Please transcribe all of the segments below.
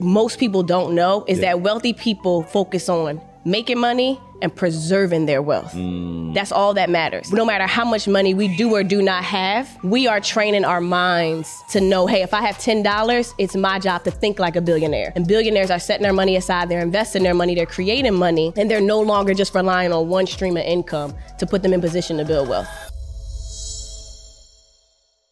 most people don't know is that wealthy people focus on making money and preserving their wealth. Mm. That's all that matters. No matter how much money we do or do not have, we are training our minds to know hey, if I have $10, it's my job to think like a billionaire. And billionaires are setting their money aside, they're investing their money, they're creating money, and they're no longer just relying on one stream of income to put them in position to build wealth.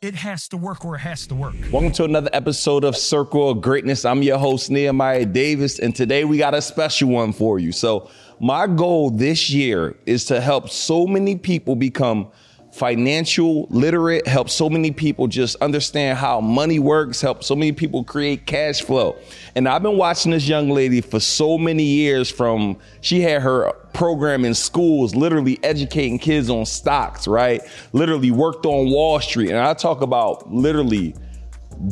It has to work or it has to work. Welcome to another episode of Circle of Greatness. I'm your host, Nehemiah Davis, and today we got a special one for you. So, my goal this year is to help so many people become financial literate, help so many people just understand how money works, help so many people create cash flow. And I've been watching this young lady for so many years from she had her program in schools, literally educating kids on stocks, right? Literally worked on Wall Street. And I talk about literally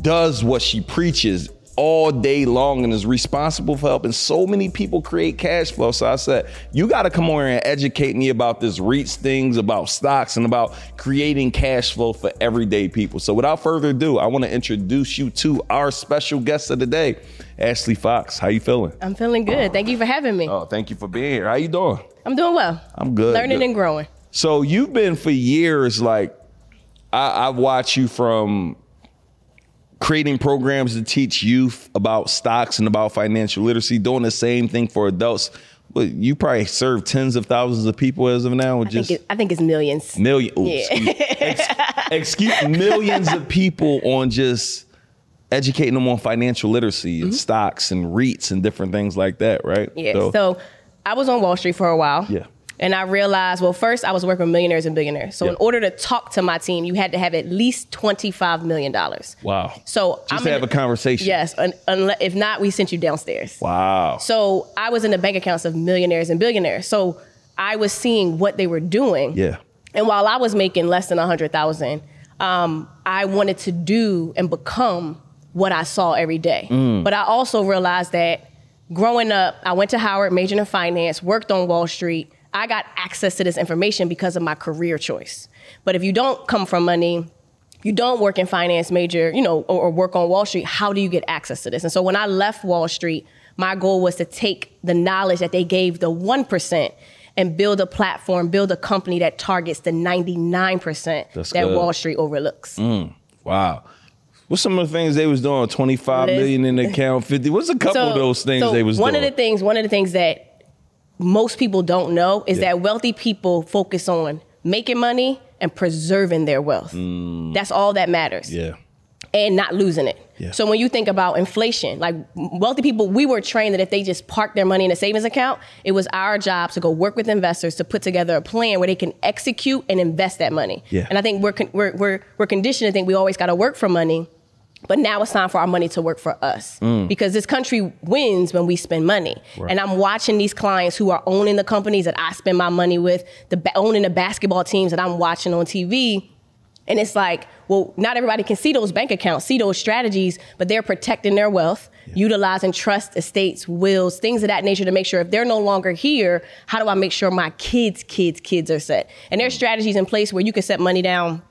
does what she preaches all day long and is responsible for helping so many people create cash flow. So I said, you got to come over and educate me about this REITs things, about stocks, and about creating cash flow for everyday people. So without further ado, I want to introduce you to our special guest of the day, Ashley Fox. How you feeling? I'm feeling good. Thank you for having me. Oh, thank you for being here. How you doing? I'm doing well. I'm good. Learning good. and growing. So you've been for years like I, I've watched you from creating programs to teach youth about stocks and about financial literacy, doing the same thing for adults. But you probably serve tens of thousands of people as of now. I just think, it, I think it's millions. million, ooh, Yeah. excuse, ex- excuse millions of people on just educating them on financial literacy and stocks and REITs and different things like that, right? Mm-hmm. Yeah. So, I was on Wall Street for a while. Yeah. And I realized, well, first I was working with millionaires and billionaires. So Yeah. in order to talk to my team, you had to have at least $25 million. wow. So just I'm to in have a conversation. Yes. Un- if not, we sent you downstairs. Wow. So I was in the bank accounts of millionaires and billionaires. So I was seeing what they were doing. yeah. And while I was making less than a hundred thousand, um, I wanted to do and become what I saw every day. Mm. But I also realized that growing up, I went to Howard, majored in finance, worked on Wall Street. I got access to this information because of my career choice. But if you don't come from money, you don't work in finance major, you know, or, or work on Wall Street, how do you get access to this? And so when I left Wall Street, my goal was to take the knowledge that they gave the 1% and build a platform, build a company that targets the 99% That's that good. Wall Street overlooks. Mm, wow. What's some of the things they was doing? Twenty five million in the account, fifty. What's a couple of those things so they was one doing? One of the things one of the things that most people don't know is Yeah. that wealthy people focus on making money and preserving their wealth. That's all that matters. Mm. yeah. and not losing it. Yeah. So when you think about inflation, like wealthy people, we were trained that if they just park their money in a savings account, it was our job to go work with investors to put together a plan where they can execute and invest that money. Yeah. And I think we're con- we're we're, we're conditioned to think we always got to work for money. But now it's time for our money to work for us because this country wins when we spend money. Mm. Right. And I'm watching these clients who are owning the companies that I spend my money with, the owning the basketball teams that I'm watching on TV. And it's like, well, not everybody can see those bank accounts, see those strategies, but they're protecting their wealth, utilizing trust, estates, wills, things of that nature to make sure if they're no longer here, how do I make sure my kids' kids' kids are set? And there's strategies in place where you can set money down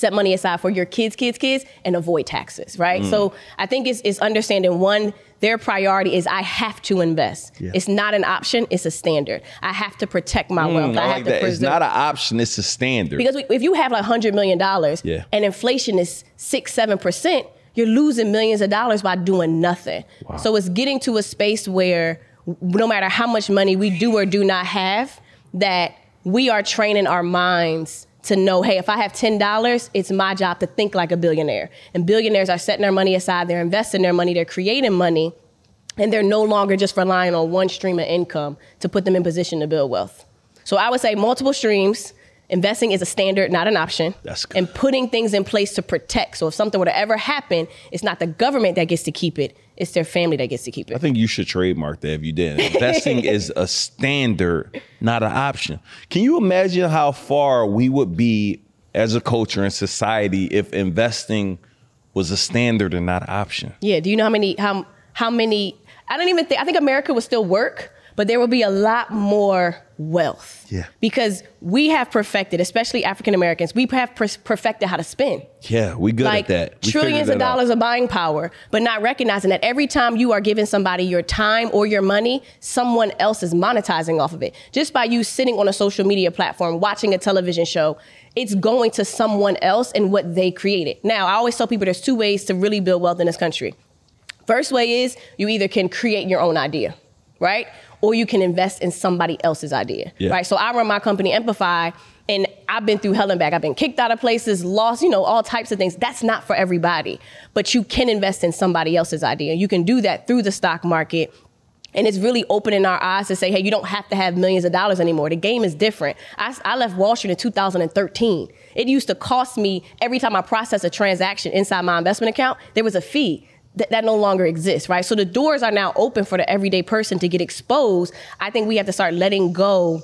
set money aside for your kids, kids, kids, and avoid taxes, right? So I think it's, it's understanding one, their priority is I have to invest. Yeah. It's not an option, it's a standard. I have to protect my wealth. Mm, I I have like to that. It's not an option. It's a standard. because we, if you have like $100 million Yeah. and inflation is six, 7%, you're losing millions of dollars by doing nothing. Wow. So it's getting to a space where no matter how much money we do or do not have, that we are training our minds to know, hey, if I have $10, it's my job to think like a billionaire. And billionaires are setting their money aside, they're investing their money, they're creating money, and they're no longer just relying on one stream of income to put them in position to build wealth. So I would say multiple streams. Investing is a standard, not an option. That's good. And putting things in place to protect. So if something were to ever happen, it's not the government that gets to keep it, it's their family that gets to keep it. I think you should trademark that if you did. Investing is a standard, not an option. Can you imagine how far we would be as a culture and society if investing was a standard and not an option? Yeah. Do you know how many how how many I don't even think I think America would still work, but there will be a lot more wealth. Yeah. Because we have perfected, especially African Americans, we have per- perfected how to spend. Yeah, we good like at that. We trillions figured of that out. dollars of buying power, but not recognizing that every time you are giving somebody your time or your money, someone else is monetizing off of it. Just by you sitting on a social media platform, watching a television show, it's going to someone else and what they created. Now, I always tell people there's two ways to really build wealth in this country. First way is you either can create your own idea, right? Or you can invest in somebody else's idea, Yeah. right? So I run my company Amplify, and I've been through hell and back. I've been kicked out of places, lost, you know, all types of things. That's not for everybody, but you can invest in somebody else's idea. You can do that through the stock market. And it's really opening our eyes to say, hey, you don't have to have millions of dollars anymore. The game is different. I, I left Wall Street in 2013. It used to cost me every time I process a transaction inside my investment account, there was a fee. That, that no longer exists, right? So the doors are now open for the everyday person to get exposed. I think we have to start letting go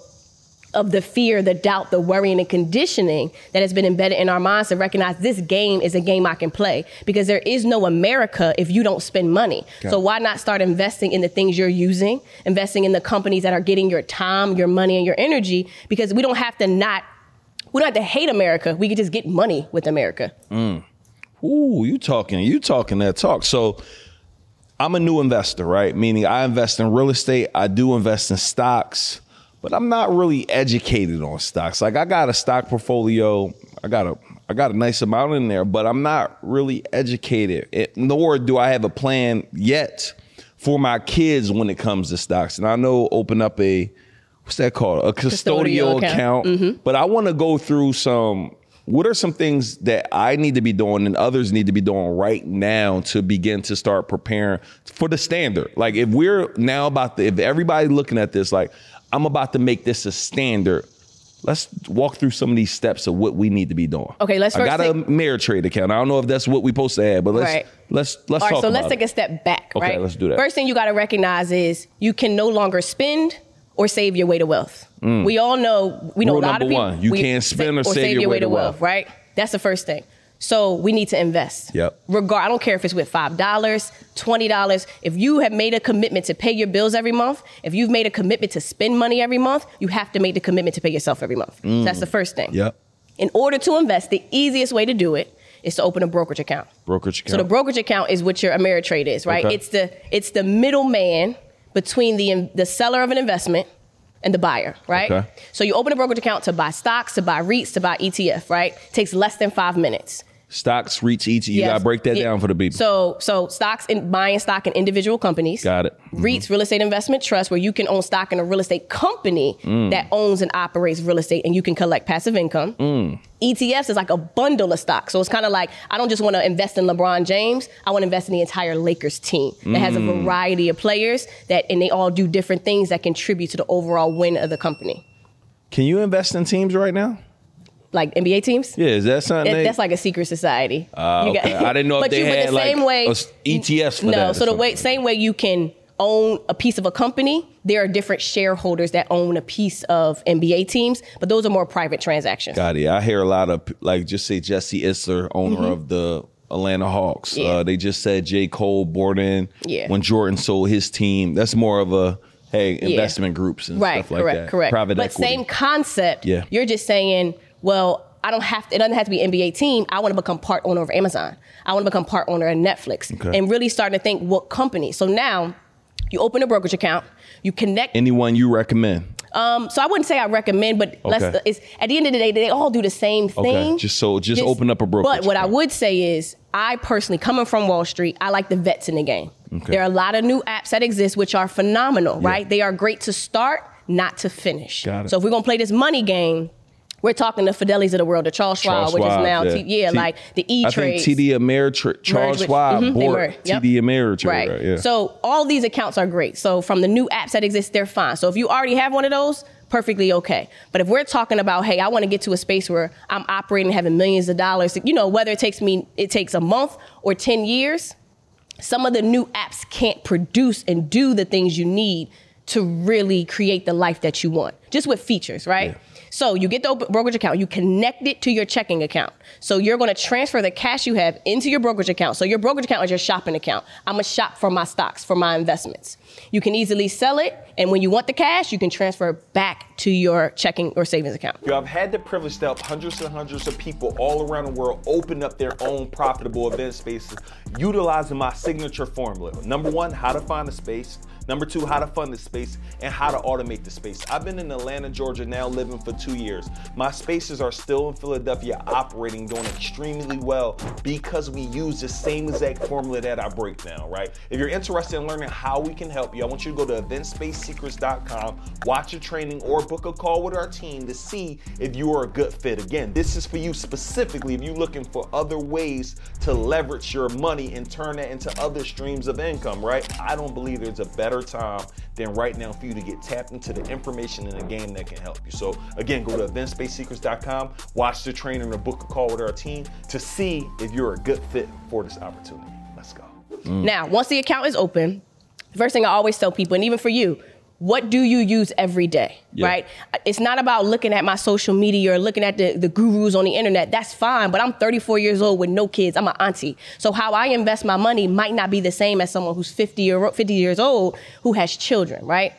of the fear, the doubt, the worrying, and conditioning that has been embedded in our minds to recognize this game is a game I can play because there is no America if you don't spend money. So why not start investing in the things you're using, investing in the companies that are getting your time, your money, and your energy? Because we don't have to not, we don't have to hate America. We can just get money with America. Mm. Ooh, you talking, you talking that talk. So I'm a new investor, right? Meaning I invest in real estate, I do invest in stocks, but I'm not really educated on stocks. Like I got a stock portfolio, I got a I got a nice amount in there, but I'm not really educated. It, nor do I have a plan yet for my kids when it comes to stocks. And I know open up a what's that called? A custodial, Custodial account. account. Mm-hmm. But I want to go through some. What are some things that I need to be doing and others need to be doing right now to begin to start preparing for the standard? Like if we're now about the, if everybody looking at this, like I'm about to make this a standard. Let's walk through some of these steps of what we need to be doing. Okay, let's I got a take- Ameritrade account. I don't know if that's what we supposed to have, but let's Right. let's let's All right, talk so let's take it. a step back, Okay, right? let's do that. First thing you got to recognize is you can no longer spend or save your way to wealth. We all know we know Mm. Rule a lot number of people. one, you we- can't spend or sa- save your way to wealth. right? That's the first thing. So we need to invest. Yep. Regard, I don't care if it's with five dollars, twenty dollars. If you have made a commitment to pay your bills every month, if you've made a commitment to spend money every month, you have to make the commitment to pay yourself every month. So that's the first thing. Mm. Yep. In order to invest, the easiest way to do it is to open a brokerage account. Brokerage account. So the brokerage account is what your Ameritrade is, right? Okay. It's the it's the middleman between the the seller of an investment and the buyer, right? Okay. So you open a brokerage account to buy stocks, to buy REITs, to buy ETF, right? It takes less than five minutes. Stocks REITs each. You Yes. gotta break that Yeah. down for the people. So so stocks and buying stock in individual companies. Got it. Mm-hmm. REITs, real estate investment trust, where you can own stock in a real estate company Mm. that owns and operates real estate, and you can collect passive income. Mm. ETFs is like a bundle of stocks, so it's kind of like I don't just want to invest in LeBron James. I want to invest in the entire Lakers team that has a Mm. variety of players that, and they all do different things that contribute to the overall win of the company. Can you invest in teams right now? Like NBA teams. Yeah, is that something? They- that's like a secret society. You okay. I didn't know if but they you, but had, the like, same way, a s- ETFs for no, that so the way same way you can own a piece of a company, there are different shareholders that own a piece of NBA teams, but those are more private transactions. Got it. I hear a lot of like just say Jesse Isler, owner of the Atlanta Hawks. Mm-hmm. Yeah. Uh, they just said J. Cole bought in Yeah. when Jordan sold his team. That's more of a hey investment groups and right, stuff like correct, that. correct. Private but equity. same concept. Yeah. You're just saying, well, I don't have to, it doesn't have to be NBA team. I want to become part owner of Amazon. I want to become part owner of Netflix Okay. and really starting to think what company. So now you open a brokerage account, you connect Anyone you recommend? Um, so I wouldn't say I recommend, but let's. Okay. It's at the end of the day, they all do the same thing. Okay. just so- just open up a brokerage But what I would say is, I personally, coming from Wall Street, I like the vets in the game. Okay. There are a lot of new apps that exist which are phenomenal, right? They are great to start, not to finish. Got it. So if we're gonna play this money game. We're talking the Fidelity's of the world, the Charles Schwab, Charles which Schwab, is now, yeah. T- yeah, T- like the E I Trade. think TD Ameritrade, Charles with- Schwab mhm, bought yep. TD Ameritrade. Right. Right. Yeah. So all these accounts are great. So from the new apps that exist, they're fine. So if you already have one of those, perfectly okay. But if we're talking about, hey, I want to get to a space where I'm operating, having millions of dollars, you know, whether it takes me, it takes a month or 10 years, some of the new apps can't produce and do the things you need to really create the life that you want, just with features, right? So you get the brokerage account, you connect it to your checking account. So you're going to transfer the cash you have into your brokerage account. So your brokerage account is your shopping account. I'm going to shop for my stocks, for my investments. You can easily sell it, and when you want the cash, you can transfer back to your checking or savings account. Yo, I've had the privilege to help hundreds and hundreds of people all around the world open up their own profitable event spaces utilizing my signature formula. Number one, how to find a space. Number two, how to fund the space and how to automate the space. I've been in Atlanta, Georgia now living for two years. My spaces are still in Philadelphia operating, doing extremely well because we use the same exact formula that I break down, right? If you're interested in learning how we can help you, I want you to go to eventspacesecrets.com, watch a training, or book a call with our team to see if you are a good fit. Again, this is for you specifically if you're looking for other ways to leverage your money and turn that into other streams of income, right? I don't believe there's a better time than right now for you to get tapped into the information in the game that can help you. So again, go to eventspacesecrets.com, watch the training or book a call with our team to see if you're a good fit for this opportunity. Let's go. Now, once the account is open, first thing I always tell people, and even for you, what do you use every day, Yeah. right? It's not about looking at my social media or looking at the, the gurus on the internet. That's fine, but I'm 34 years old with no kids. I'm an auntie. So how I invest my money might not be the same as someone who's 50, year, 50 years old who has children, right?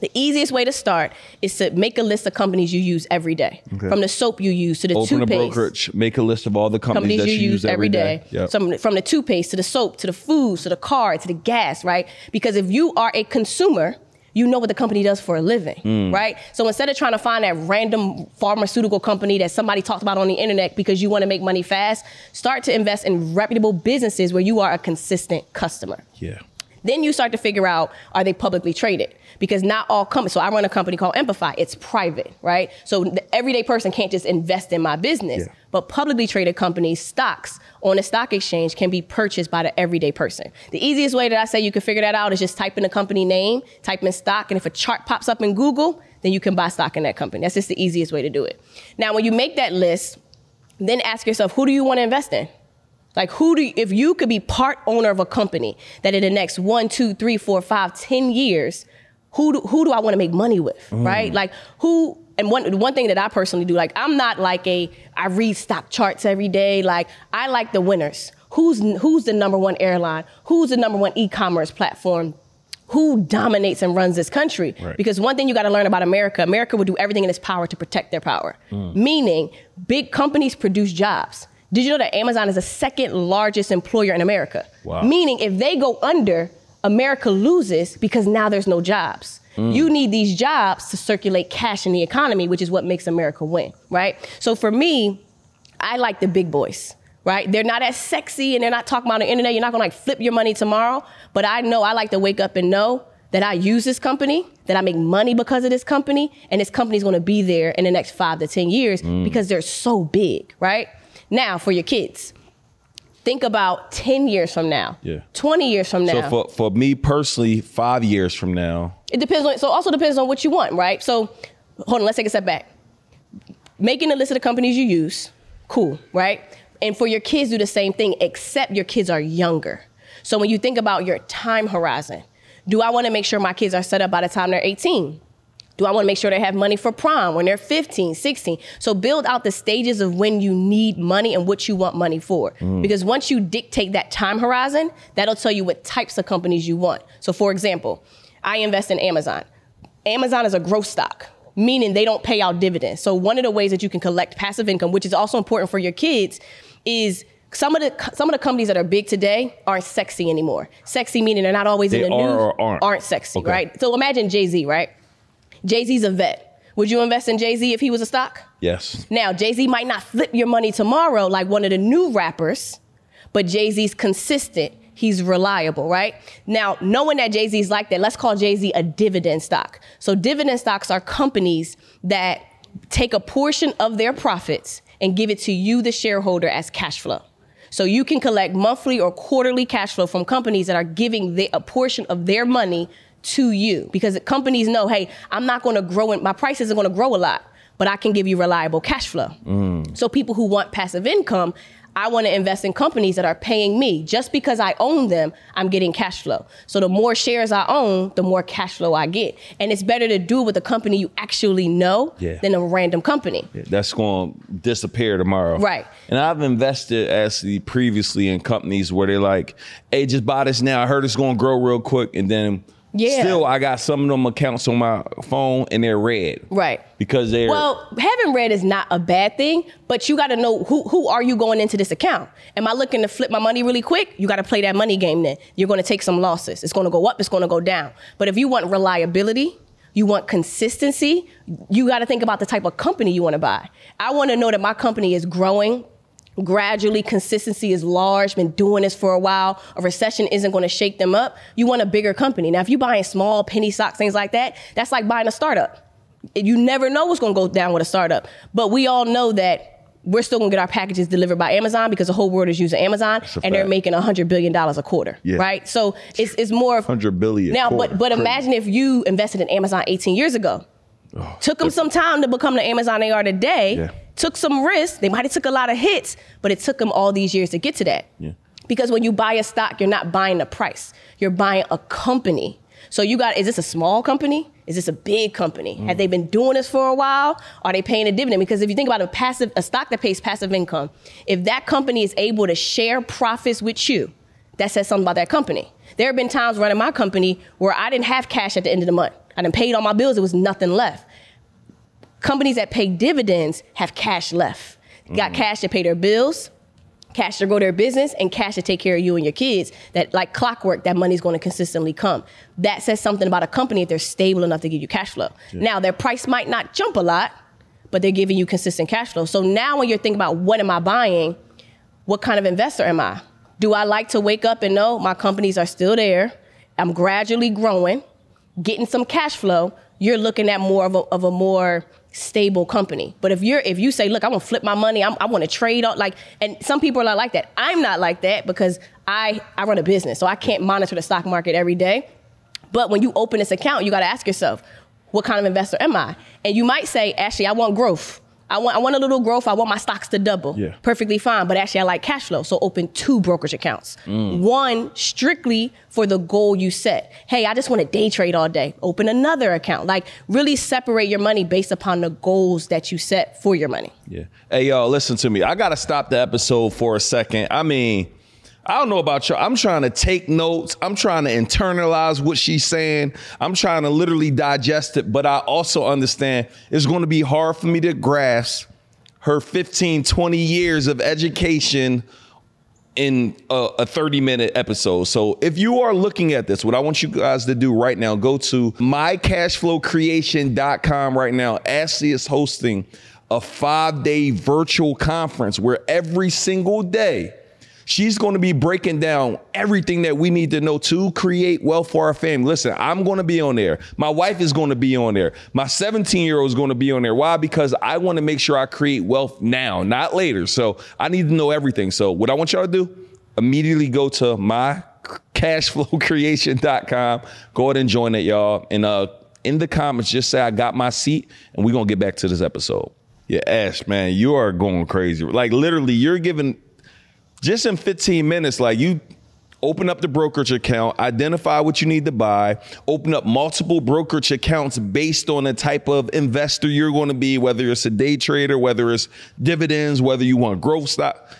The easiest way to start is to make a list of companies you use every day. From the soap you use to the Open a brokerage, make a list of all the companies, companies that you use every day. Yep. So from the toothpaste to the soap to the foods to the car to the gas, right? Because if you are a consumer, you know what the company does for a living, Mm. right? So instead of trying to find that random pharmaceutical company that somebody talked about on the internet because you want to make money fast, start to invest in reputable businesses where you are a consistent customer. yeah. Then you start to figure out are they publicly traded? Because not all companies. So I run a company called Amplify. It's private, right? So the everyday person can't just invest in my business. Yeah. But publicly traded companies, stocks on a stock exchange can be purchased by the everyday person. The easiest way that I say you can figure that out is just type in the company name, type in stock, and if a chart pops up in Google, then you can buy stock in that company. That's just the easiest way to do it. Now, when you make that list, then ask yourself, who do you want to invest in? Like who do you, if you could be part owner of a company that in the next one, two, three, four, five, ten years, who do, who do I want to make money with, mm. right? Like who and one one thing that I personally do, like I'm not like a I read stock charts every day. Like I like the winners. Who's who's the number one airline? Who's the number one e-commerce platform? Who dominates and runs this country? Right. Because one thing you got to learn about America, America will do everything in its power to protect their power. Mm. Meaning, big companies produce jobs. Did you know that Amazon is the second largest employer in America? Wow. Meaning, if they go under, America loses because now there's no jobs. Mm. You need these jobs to circulate cash in the economy, which is what makes America win, right? So for me, I like the big boys, right? They're not as sexy and they're not talking about the internet. You're not gonna like flip your money tomorrow. But I know I like to wake up and know that I use this company, that I make money because of this company, and this company's gonna be there in the next five to 10 years mm. because they're so big, right? Now, for your kids, think about 10 years from now, Yeah. 20 years from now. So for, for me personally, five years from now, It depends on. So also depends on what you want, right? So hold on. Let's take a step back. Making a list of the companies you use, cool, right? And for your kids, do the same thing, except your kids are younger. So when you think about your time horizon, do I want to make sure my kids are set up by the time they're 18? Do I want to make sure they have money for prom when they're 15, 16? So build out the stages of when you need money and what you want money for. Mm. Because once you dictate that time horizon, that'll tell you what types of companies you want. So for example, I invest in Amazon. Amazon is a growth stock, meaning they don't pay out dividends. So one of the ways that you can collect passive income, which is also important for your kids, is some of the some of the companies that are big today aren't sexy anymore. Sexy meaning they're not always They in the are news. or aren't? Aren't sexy, Okay. right? So imagine Jay Z, right? Jay Z's a vet. Would you invest in Jay Z if he was a stock? yes. Now, Jay Z might not flip your money tomorrow like one of the new rappers, but Jay Z's consistent. He's reliable, right? Now, knowing that Jay Z's like that, let's call Jay Z a dividend stock. So, dividend stocks are companies that take a portion of their profits and give it to you, the shareholder, as cash flow. So you can collect monthly or quarterly cash flow from companies that are giving the, a portion of their money to you because companies know, hey, I'm not going to grow, in, my price isn't going to grow a lot, but I can give you reliable cash flow. Mm. So people who want passive income, I want to invest in companies that are paying me. Just because I own them, I'm getting cash flow. So the more shares I own, the more cash flow I get. And it's better to do it with a company you actually know Yeah. than a random company. That's going to disappear tomorrow. Right. And I've invested actually previously in companies where they're like, hey, just buy this now. I heard it's going to grow real quick. And then Yeah. still, I got some of them accounts on my phone and they're red. Right. Because they're. Well, having red is not a bad thing, but you got to know who who are you going into this account. Am I looking to flip my money really quick? You got to play that money game. Then you're going to take some losses. It's going to go up. It's going to go down. But if you want reliability, you want consistency. You got to think about the type of company you want to buy. I want to know that my company is growing. Gradually, consistency is large, been doing this for a while. A recession isn't going to shake them up. You want a bigger company. Now, if you're buying small penny stocks, things like that, that's like buying a startup you never know what's going to go down with a startup. But we all know that we're still going to get our packages delivered by Amazon because the whole world is using Amazon and they're fact. making $100 billion a quarter, Yeah. right? So it's, it's more of 100 billion Now, but, but imagine if you invested in Amazon 18 years ago. Oh, Took them some time to become the Amazon they are today. Yeah. Took some risks. They might have took a lot of hits, but it took them all these years to get to that. Yeah. Because when you buy a stock, you're not buying the price. You're buying a company. So you got is this a small company? Is this a big company? Mm. Have they been doing this for a while? Are they paying a dividend? Because if you think about a passive a stock that pays passive income, if that company is able to share profits with you, that says something about that company. There have been times running my company where I didn't have cash at the end of the month. I done paid all my bills, there was nothing left companies that pay dividends have cash left. Got mm-hmm. cash to pay their bills, cash to grow their business, and cash to take care of you and your kids. That like clockwork, that money's going to consistently come. That says something about a company if they're stable enough to give you cash flow. Now their price might not jump a lot, but they're giving you consistent cash flow. So now when you're thinking about what am I buying, what kind of investor am I? Do I like to wake up and know my companies are still there? I'm gradually growing, getting some cash flow. You're looking at more of a, of a more stable company. But if you're if you say, look, I want to flip my money, I'm, I want to trade on like, and some people are not like that. I'm not like that because I I run a business, so I can't monitor the stock market every day. But when you open this account, you got to ask yourself, what kind of investor am I? And you might say, actually, I want growth. I want I want a little growth. I want my stocks to double. Yeah. Perfectly fine. But actually, I like cash flow. So open two brokerage accounts. One strictly for the goal you set. Hey, I just want to day trade all day. Open another account. Like really separate your money based upon the goals that you set for your money. Yeah. Hey, y'all, listen to me. I got to stop the episode for a second. I mean, I don't know about y'all. I'm trying to take notes. I'm trying to internalize what she's saying. I'm trying to literally digest it, but I also understand it's going to be hard for me to grasp her 15, 20 years of education in a, a 30 minute episode. So if you are looking at this, what I want you guys to do right now, go to mycashflowcreation.com right now. Ashley is hosting a five day virtual conference where every single day she's going to be breaking down everything that we need to know to create wealth for our family. Listen, I'm going to be on there. My wife is going to be on there. My 17 year old is going to be on there. Why? Because I want to make sure I create wealth now, not later. So I need to know everything. So what I want y'all to do, immediately go to my cashflowcreation.com. Go ahead and join it, y'all. And uh, in the comments, just say I got my seat, and we're gonna get back to this episode. Yeah, Ash, man, you are going crazy. Like literally, you're giving just in 15 minutes, like you open up the brokerage account, identify what you need to buy, open up multiple brokerage accounts based on the type of investor you're going to be, whether it's a day trader, whether it's dividends, whether you want growth stock.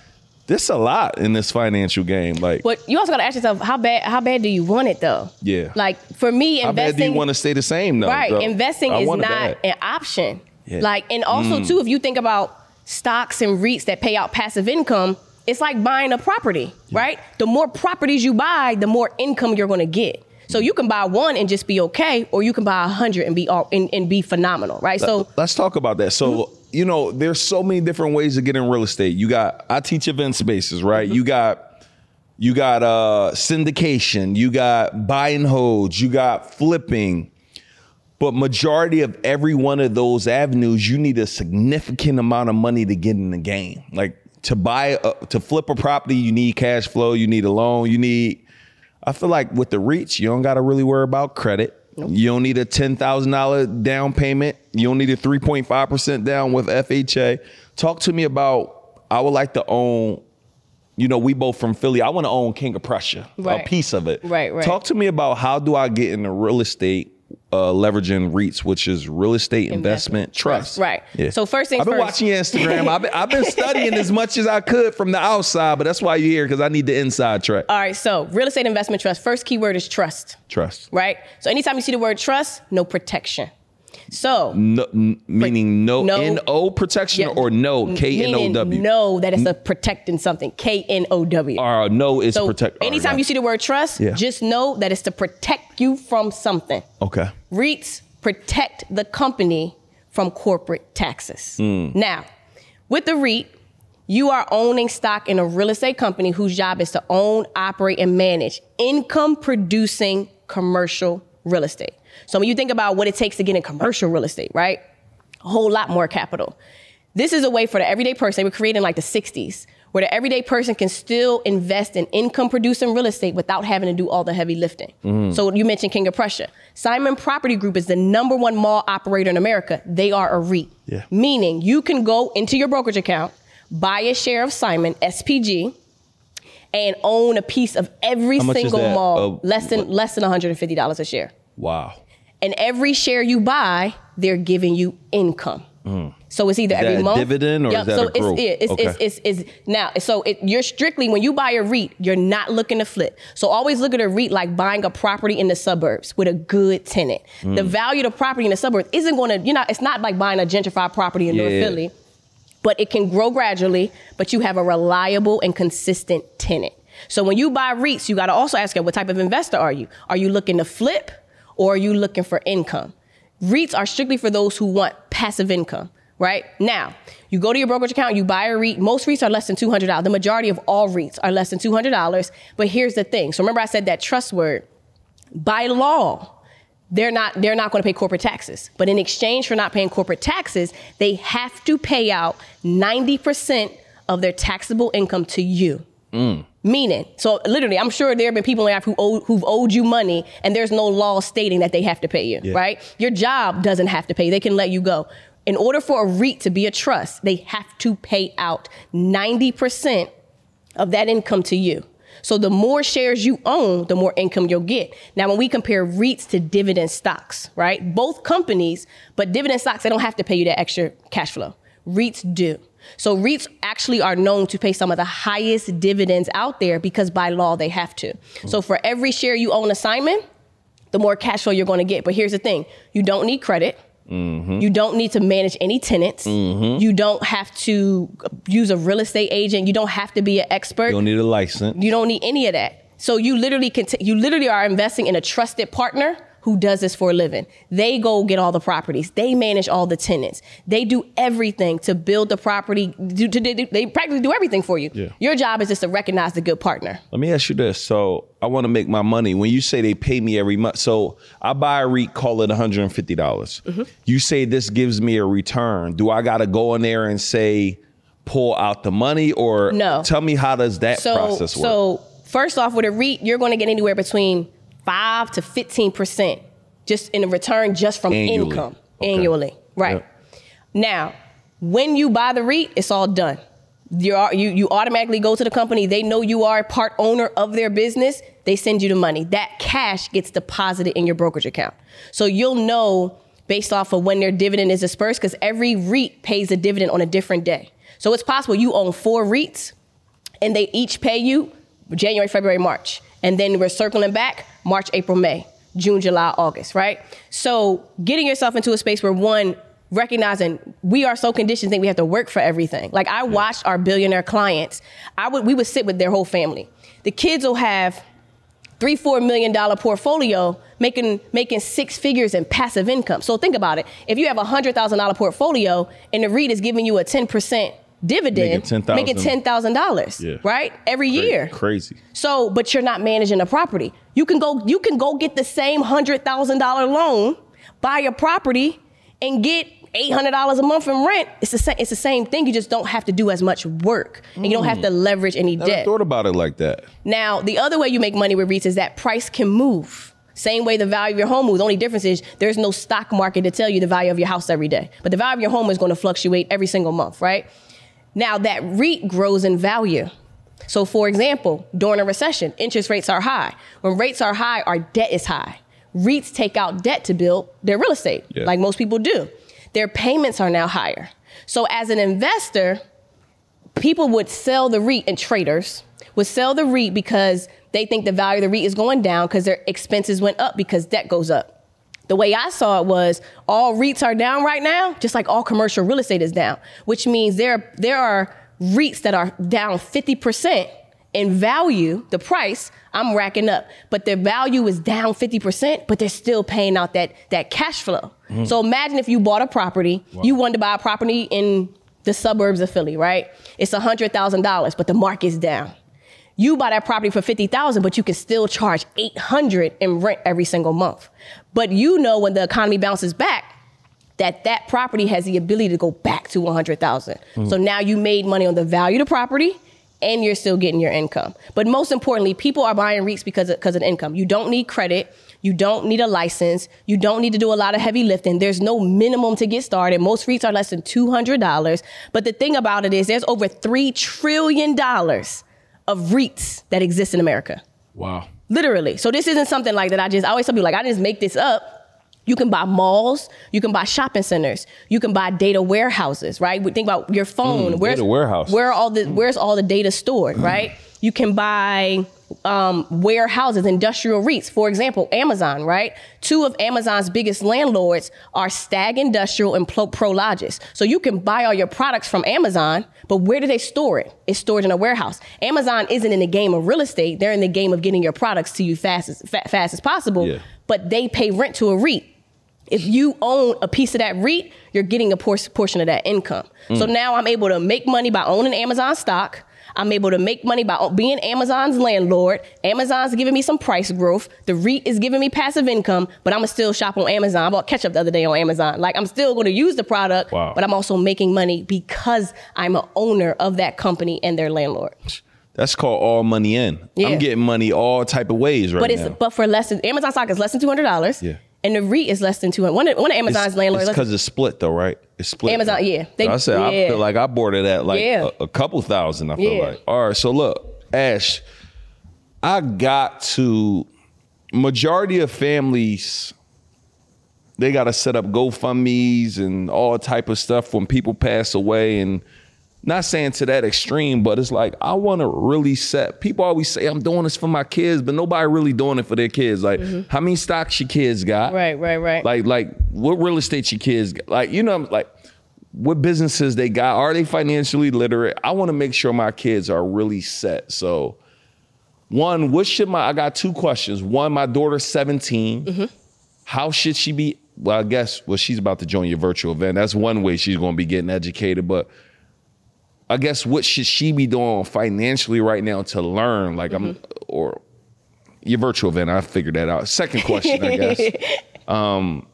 This a lot in this financial game. Like, But you also got to ask yourself, how bad how bad do you want it though? Yeah. Like for me, how investing. bad do you want to stay the same though? Right. So, Investing I is not bad. an option. Yeah. Mm. Like, and also too, if you think about stocks and REITs that pay out passive income, it's like buying a property, right? The more properties you buy, the more income you're going to get. So you can buy one and just be okay, or you can buy a hundred and be all, and, and be phenomenal, right? So let's talk about that. So, you know, there's so many different ways to get in real estate. You got I teach event spaces, right? You got you got uh syndication, you got buy and holds, you got flipping. But majority of every one of those avenues, you need a significant amount of money to get in the game. Like to buy a, to flip a property, you need cash flow, you need a loan, you need I feel like with the REITs, you don't got to really worry about credit. You don't need a ten thousand dollar down payment. You don't need a three point five percent down with FHA. Talk to me about. I would like to own you know, we both from Philly. I want to own King of Prussia, Right. a piece of it. Right, right. Talk to me about how do I get into real estate, uh, leveraging REITs, which is real estate investment, Investment trust. Right. So first things I've been first. watching your Instagram. I've been, I've been studying as much as I could from the outside, but that's why you're here because I need the inside track. All right, so real estate investment trust. First keyword is trust, trust. right? So anytime you see the word trust, no protection. So No, n- meaning no, No. N O protection Yeah. or no K N O meaning know that it's a protecting something. K N O W. Or no is So protect. anytime no. you see the word trust, Yeah. just know that it's to protect you from something. Okay. REITs protect the company from corporate taxes. Hmm. Now, with the REIT, you are owning stock in a real estate company whose job is to own, operate, and manage income producing commercial real estate. So when you think about what it takes to get in commercial real estate, right? A whole lot more capital. This is a way for the everyday person, they were created in like the 60s, where the everyday person can still invest in income producing real estate without having to do all the heavy lifting. So you mentioned King of Prussia. Simon Property Group is the number one mall operator in America. They are a REIT. Yeah. Meaning you can go into your brokerage account, buy a share of Simon, SPG, and own a piece of every How much is single mall, Uh, less than less than $150 a share. Wow. And every share you buy, they're giving you income. So it's either Mm. every a month. dividend or is that so? It's, yeah, it's, Okay. it's, it's, it's, now, so it, you're strictly, when you buy a REIT, you're not looking to flip. So always look at a REIT like buying a property in the suburbs with a good tenant. The Mm. value of the property in the suburbs isn't going to, you know, it's not like buying a gentrified property in North Yeah. Philly, but it can grow gradually, but you have a reliable and consistent tenant. So when you buy REITs, you got to also ask, what type of investor are you? Are you looking to flip or are you looking for income? REITs are strictly for those who want passive income, right? Now, you go to your brokerage account, you buy a REIT. Most REITs are less than $200. The majority of all REITs are less than $200. But here's the thing. So remember I said that trust word. By law, they're not they're not going to pay corporate taxes. But in exchange for not paying corporate taxes, they have to pay out 90% of their taxable income to you. Mm. Meaning, so literally, I'm sure there have been people in life who owe, who've owed you money, and there's no law stating that they have to pay you, Yeah. right? Your job doesn't have to pay; they can let you go. In order for a REIT to be a trust, they have to pay out 90% of that income to you. So the more shares you own, the more income you'll get. Now, when we compare REITs to dividend stocks, right? Both companies, but dividend stocks, they don't have to pay you that extra cash flow. REITs do. So REITs actually are known to pay some of the highest dividends out there because by law they have to. So for every share you own assignment, the more cash flow you're going to get. But here's the thing: you don't need credit. Mm-hmm. You don't need to manage any tenants. Mm-hmm. You don't have to use a real estate agent. You don't have to be an expert. You don't need a license. You don't need any of that. So you literally can t- you literally are investing in a trusted partner who does this for a living. They go get all the properties. They manage all the tenants. They do everything to build the property. Do, to, they, they practically do everything for you. Yeah. Your job is just to recognize the good partner. Let me ask you this. So I want to make my money. When you say they pay me every month, so I buy a REIT, call it 150. dollars Mm-hmm. You say this gives me a return. Do I got to go in there and say, pull out the money or No. tell me how does that So process work? so first off, with a REIT, you're going to get anywhere between five to fifteen percent just in a return just from Annually. income Okay. annually. Right. Yep. Now, when you buy the REIT, it's all done. You're, you you automatically go to the company. They know you are a part owner of their business. They send you the money. That cash gets deposited in your brokerage account. So you'll know based off of when their dividend is dispersed because every REIT pays a dividend on a different day. So it's possible you own four REITs and they each pay you January, February, March. And then we're circling back March, April, May, June, July, August, right? So getting yourself into a space where one, recognizing we are so conditioned think we have to work for everything. Like I watched our billionaire clients, I would we would sit with their whole family. The kids will have three, four million dollar portfolio making making six figures in passive income. So think about it. If you have a hundred thousand dollar portfolio and the REIT is giving you a ten percent dividend, Making 10,000. making ten thousand dollars, Yeah. right? Every Cra- year. Crazy. So, but you're not managing a property. You can go, you can go get the same hundred thousand dollar loan, buy a property, and get eight hundred dollars a month in rent. It's the same. It's the same thing. You just don't have to do as much work, and you don't have to mm. leverage any Never debt. thought about it like that. Now, the other way you make money with REITs is that price can move. Same way the value of your home moves. The only difference is there's no stock market to tell you the value of your house every day. But the value of your home is going to fluctuate every single month, right? Now, that REIT grows in value. So, for example, during a recession, interest rates are high. When rates are high, our debt is high. REITs take out debt to build their real estate, Yeah. like most people do. Their payments are now higher. So, as an investor, people would sell the REIT and traders would sell the REIT because they think the value of the REIT is going down because their expenses went up because debt goes up. The way I saw it was all REITs are down right now, just like all commercial real estate is down, which means there, there are REITs that are down 50% in value, the price I'm racking up, but their value is down 50%, but they're still paying out that, that cash flow. Mm-hmm. So imagine if you bought a property, you wanted to buy a property in the suburbs of Philly, right? It's $100,000, but the market's down. You buy that property for 50,000, but you can still charge 800 in rent every single month. But you know when the economy bounces back, that that property has the ability to go back to 100,000. Hmm. So now you made money on the value of the property and you're still getting your income. But most importantly, people are buying REITs because of, because of income. You don't need credit. You don't need a license. You don't need to do a lot of heavy lifting. There's no minimum to get started. Most REITs are less than $200. But the thing about it is there's over $3 trillion of REITs that exist in America. Wow. Literally. So this isn't something like that I just I always tell people like I just make this up. You can buy malls, you can buy shopping centers, you can buy data warehouses, right? We think about your phone. Mm, where's data warehouse. Where are all the where's all the data stored, right? You can buy um, warehouses, industrial REITs. For example, Amazon, right? Two of Amazon's biggest landlords are Stag Industrial and Pro- Prologis. So you can buy all your products from Amazon, but where do they store it? It's stored in a warehouse. Amazon isn't in the game of real estate; they're in the game of getting your products to you fast as fa- fast as possible. Yeah. But they pay rent to a REIT. If you own a piece of that REIT, you're getting a por- portion of that income. So now I'm able to make money by owning Amazon stock. I'm able to make money by being Amazon's landlord. Amazon's giving me some price growth. The REIT is giving me passive income, but I'm still shop on Amazon. I bought ketchup the other day on Amazon. Like I'm still gonna use the product, Wow. but I'm also making money because I'm an owner of that company and their landlord. That's called all money in. Yeah. I'm getting money all type of ways right But it's now. but for less than Amazon stock is less than two hundred dollars. Yeah. And the REIT is less than two hundred. One of, one of Amazon's landlords. It's because it's split though, right? It's split. Amazon, yeah. They- So I said I feel like I bought it at like Yeah. a, a couple thousand. I feel Yeah. like. All right, so look, Ash, I got to majority of families. They got to set up GoFundmes and all type of stuff when people pass away, and not saying to that extreme, but it's like I want to really set. People always say I'm doing this for my kids, but nobody really doing it for their kids. Like, how many stocks your kids got? Mm-hmm. Right, right, right. Like, like what real estate your kids got? Like, you know, like what businesses they got? Are they financially literate? I want to make sure my kids are really set. So, one, what should my? I got two questions. One, my daughter's 17. Mm-hmm. How should she be? Well, I guess well, she's about to join your virtual event. That's one way she's going to be getting educated, but. I guess what should she be doing financially right now to learn? Like I'm or your virtual event, I figured that out. Second question, I guess. Um,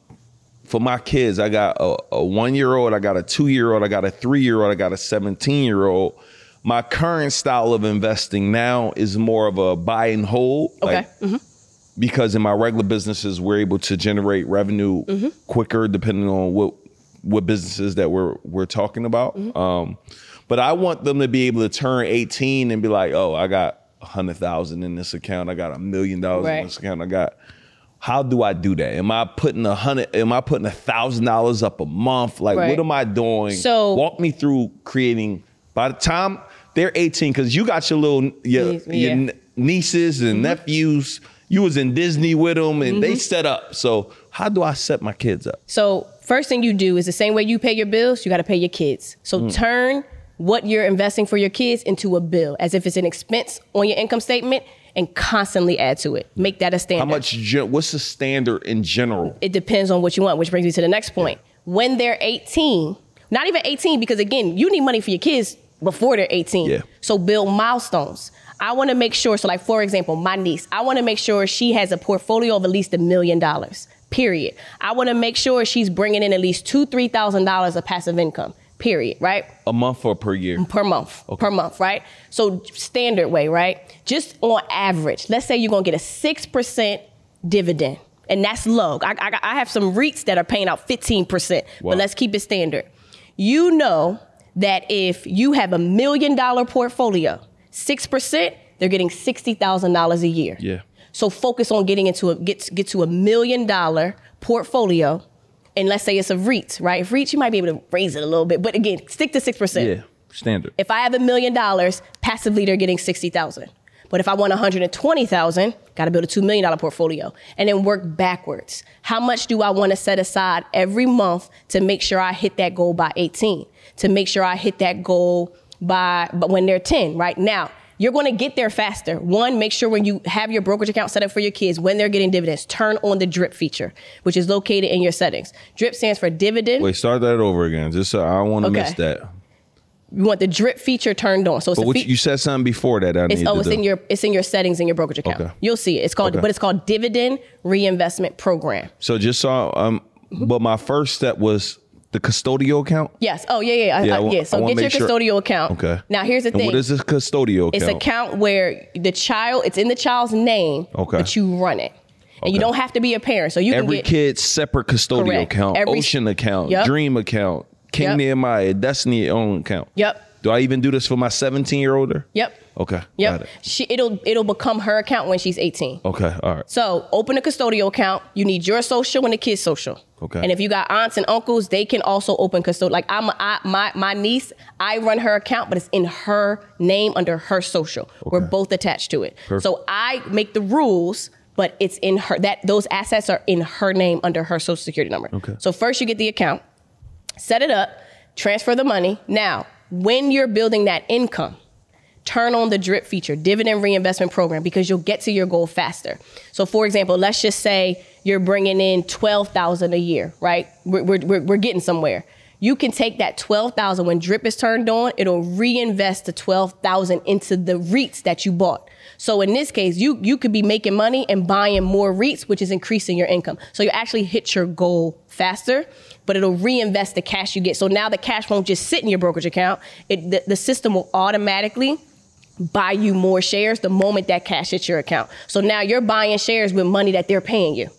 for my kids, I got a, a one year old, I got a two year old, I got a three year old, I got a 17 year old. My current style of investing now is more of a buy and hold. Okay. like, because in my regular businesses we're able to generate revenue quicker depending on what what businesses that we're we're talking about. Um, but I want them to be able to turn 18 and be like, oh, I got a hundred thousand in this account, I got a million dollars in this account, I got. How do I do that? Am I putting a hundred? Am I putting a thousand dollars up a month? Like, Right. what am I doing? So- walk me through creating. By the time they're 18, because you got your little your, Niece, your yeah. n- nieces and nephews. You was in Disney with them, and they set up. So how do I set my kids up? So first thing you do is the same way you pay your bills, you got to pay your kids. So Mm. turn what you're investing for your kids into a bill, as if it's an expense on your income statement, and constantly add to it. Make that a standard. How much? What's the standard in general? It depends on what you want, which brings me to the next point. When they're 18, not even 18, because again, you need money for your kids before they're 18. Yeah. So build milestones. I want to make sure, so like for example, my niece, I want to make sure she has a portfolio of at least a million dollars. Period. I want to make sure she's bringing in at least two, three thousand dollars of passive income. Period. Right A month or per year? per month. Per month, right? So standard way, right? Just on average, let's say you're gonna get a six percent dividend, and that's low. I, I, I have some REITs that are paying out fifteen percent, Wow. but let's keep it standard. You know that if you have a million dollar portfolio, 6%, they're getting $60,000 a year. Yeah. So focus on getting into a get get to a million dollar portfolio, and let's say it's a REIT, right? If REIT, you might be able to raise it a little bit, but again, stick to six percent. Yeah. Standard. If I have a million dollars, passively they're getting sixty thousand. But if I want 120,000, got to build a $2 million portfolio and then work backwards. How much do I want to set aside every month to make sure I hit that goal by 18? To make sure I hit that goal by, but when they're 10, right? Now, you're going to get there faster. One, make sure when you have your brokerage account set up for your kids, when they're getting dividends, turn on the drip feature, which is located in your settings. Drip stands for dividend. Wait, start that over again. Just so I don't want to Okay. miss that. You want the drip feature turned on. So it's But what fe- you, said something before that. I It's need oh, to it's do. in your it's in your settings in your brokerage account. Okay. You'll see it. It's called, Okay. but it's called dividend reinvestment program. So just saw. Um, but my first step was the custodial account. Yes. Oh yeah, yeah, I- Yeah, I I- yeah. So get your make sure- custodial account. Okay. Now here's the And thing. what is this custodial account? It's an account where the child it's in the child's name, Okay. but you run it, and you don't have to be a parent. So you Every can get kid's separate custodial Correct. account, Every- Ocean account, Yep. Dream account, King Yep. Nehemiah, Destiny own account. Yep. Do I even do this for my 17 year older? Yep. Okay. Got Yep. it. She, it'll it'll become her account when she's 18. Okay. All right. So open a custodial account. You need your social and the kid's social. Okay. And if you got aunts and uncles, they can also open custodial. Like I'm, I, my my niece, I run her account, but it's in her name under her social. We're both attached to it. Perfect. So I make the rules, but it's in her that those assets are in her name under her social security number. Okay. So first you get the account, set it up, transfer the money. Now, when you're building that income, turn on the drip feature, dividend reinvestment program, because you'll get to your goal faster. So, for example, let's just say you're bringing in twelve thousand a year, right? We're, we're, we're, getting somewhere. You can take that twelve thousand when drip is turned on. It'll reinvest the twelve thousand into the REITs that you bought. So in this case, you you could be making money and buying more REITs, which is increasing your income. So you actually hit your goal faster, but it'll reinvest the cash you get. So now the cash won't just sit in your brokerage account. It the, the system will automatically buy you more shares the moment that cash hits your account. So now you're buying shares with money that they're paying you.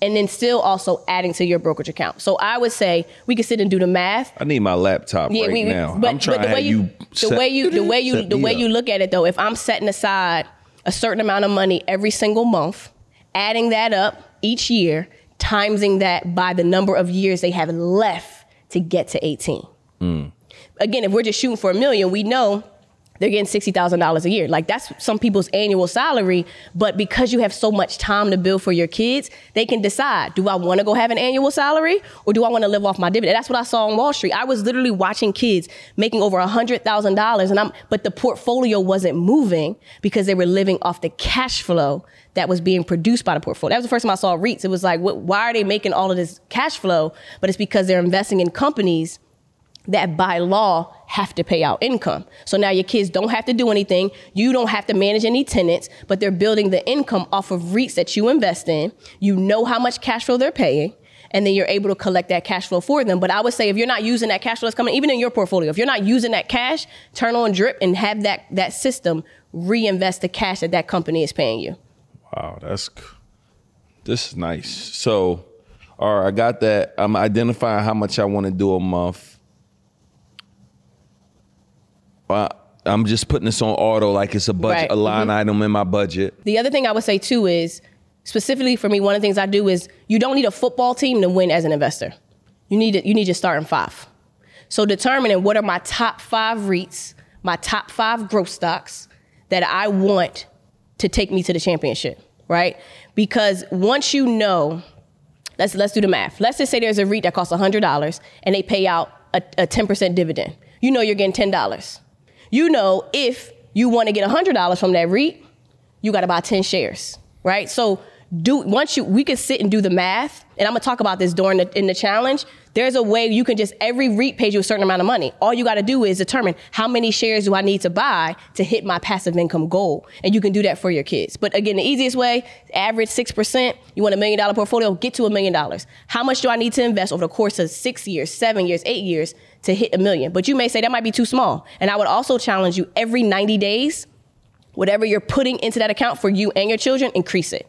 And then still also adding to your brokerage account. So I would say we could sit and do the math. I need my laptop right we- now. But, I'm trying but the way you, you. the way you the way you the way up. you look at it though, if I'm setting aside a certain amount of money every single month, adding that up each year, timesing that by the number of years they have left to get to 18. Mm. Again, if we're just shooting for a million, we know they're getting sixty thousand dollars a year. Like that's some people's annual salary. But because you have so much time to build for your kids, they can decide: Do I want to go have an annual salary, or do I want to live off my dividend? That's what I saw on Wall Street. I was literally watching kids making over hundred thousand dollars, and I'm but the portfolio wasn't moving because they were living off the cash flow that was being produced by the portfolio. That was the first time I saw REITs. It was like, what, why are they making all of this cash flow? But it's because they're investing in companies that by law have to pay out income. So now your kids don't have to do anything. You don't have to manage any tenants, but they're building the income off of REITs that you invest in. You know how much cash flow they're paying. And then you're able to collect that cash flow for them. But I would say if you're not using that cash flow that's coming, even in your portfolio, if you're not using that cash, turn on drip and have that that system reinvest the cash that that company is paying you. Wow, that's this is nice. So, all right, I got that. I'm identifying how much I want to do a month. Uh, I'm just putting this on auto, like it's a budget, Right. a line item in my budget. The other thing I would say too is, specifically for me, one of the things I do is you don't need a football team to win as an investor. You need to, you need your starting five. So determining what are my top five REITs, my top five growth stocks that I want to take me to the championship, right? Because once you know, let's let's do the math. Let's just say there's a REIT that costs hundred dollars and they pay out a, a 10% dividend. You know you're getting ten dollars. You know if you want to get hundred dollars from that REIT, you got to buy 10 shares, right? So do once you we could sit and do the math, and I'm gonna talk about this during the in the challenge. There's a way you can just every REIT pays you a certain amount of money. All you got to do is determine how many shares do I need to buy to hit my passive income goal, and you can do that for your kids. But again, the easiest way, average six percent. You want a million dollar portfolio, get to a million dollars. How much do I need to invest over the course of six years, seven years, eight years to hit a million? But you may say that might be too small, and I would also challenge you every 90 days whatever you're putting into that account for you and your children, increase it.